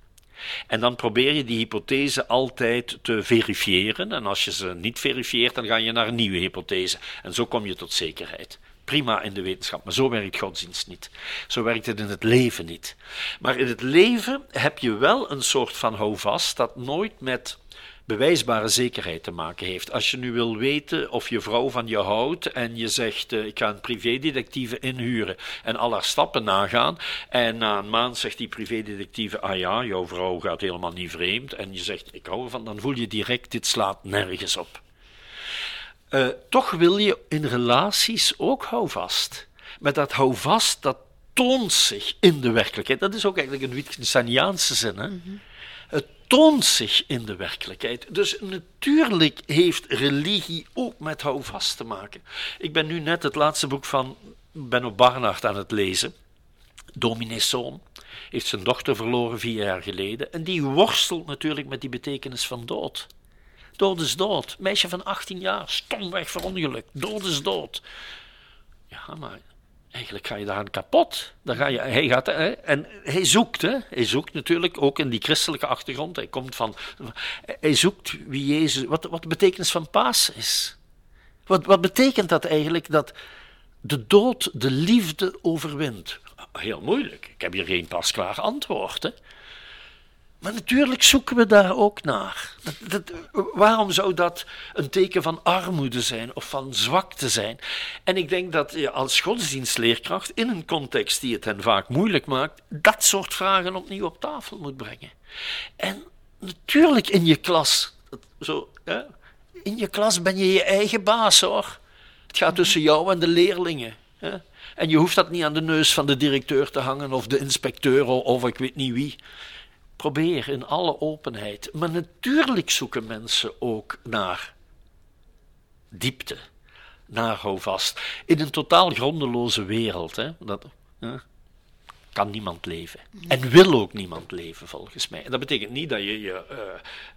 En dan probeer je die hypothese altijd te verifiëren. En als je ze niet verifieert, dan ga je naar een nieuwe hypothese. En zo kom je tot zekerheid. Prima in de wetenschap, maar zo werkt godsdienst niet. Zo werkt het in het leven niet. Maar in het leven heb je wel een soort van houvast dat nooit met bewijsbare zekerheid te maken heeft. Als je nu wil weten of je vrouw van je houdt en je zegt uh, ik ga een privédetectieve inhuren en al haar stappen nagaan en na een maand zegt die privédetectieve ah ja, jouw vrouw gaat helemaal niet vreemd en je zegt ik hou ervan, dan voel je direct dit slaat nergens op. Uh, toch wil je in relaties ook houvast. Met dat houvast, dat toont zich in de werkelijkheid. Dat is ook eigenlijk een Wittgensteiniaanse zin. Hè? -hmm. Toont zich in de werkelijkheid. Dus natuurlijk heeft religie ook met houvast te maken. Ik ben nu net het laatste boek van Benno Barnard aan het lezen. Dominees zoon heeft zijn dochter verloren vier jaar geleden. En die worstelt natuurlijk met die betekenis van dood. Dood is dood. Meisje van 18 jaar, stomweg verongelukt. Dood is dood. Ja, maar eigenlijk ga je daar kapot. Dan ga je, hij gaat, hè, en hij zoekt, hè, hij zoekt natuurlijk ook in die christelijke achtergrond. Hij komt van, hij zoekt wie Jezus, wat, wat de betekenis van paas is. Wat, wat betekent dat eigenlijk dat de dood de liefde overwint? Heel moeilijk. Ik heb hier geen pasklaar antwoord. Hè. Maar natuurlijk zoeken we daar ook naar. Dat, dat, waarom zou dat een teken van armoede zijn of van zwakte zijn? En ik denk dat je als godsdienstleerkracht in een context die het hen vaak moeilijk maakt, dat soort vragen opnieuw op tafel moet brengen. En natuurlijk in je klas, zo, hè, in je klas ben je je eigen baas hoor. Het gaat tussen jou en de leerlingen. Hè. En je hoeft dat niet aan de neus van de directeur te hangen of de inspecteur of ik weet niet wie. Probeer in alle openheid. Maar natuurlijk zoeken mensen ook naar diepte, naar houvast. In een totaal grondeloze wereld. Hè, dat, kan niemand leven. En wil ook niemand leven, volgens mij. dat betekent niet dat je je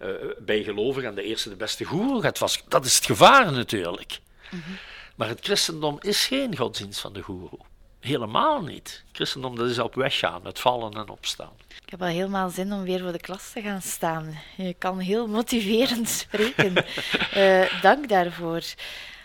uh, uh, bijgelovig aan de eerste de beste goeroe gaat vast. Dat is het gevaar natuurlijk. Mhm. Maar het christendom is geen godsdienst van de goeroe. Helemaal niet. Christendom dat is op weg gaan, met vallen en opstaan. Ik heb al helemaal zin om weer voor de klas te gaan staan. Je kan heel motiverend (laughs) spreken. uh, dank daarvoor.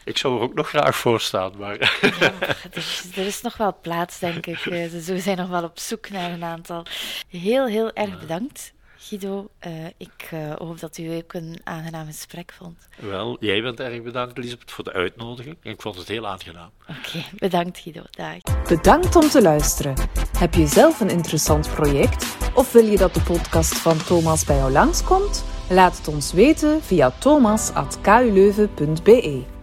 Ik zou er ook nog graag voor staan, maar... Ja, er, is, er, is, nog wel plaats, denk ik. Eh, ze zijn nog wel op zoek naar een aantal. Heel, heel erg bedankt. Guido, uh, ik uh, hoop dat u ook een aangenaam gesprek vond. Wel, jij bent erg bedankt, Elisabeth, voor de uitnodiging. Ik vond het heel aangenaam. Oké, (laughs) bedankt Guido. Dag. Bedankt om te luisteren. Heb je zelf een interessant project? Of wil je dat de podcast van Thomas bij jou langskomt? Laat het ons weten via thomas.kuleuven.be.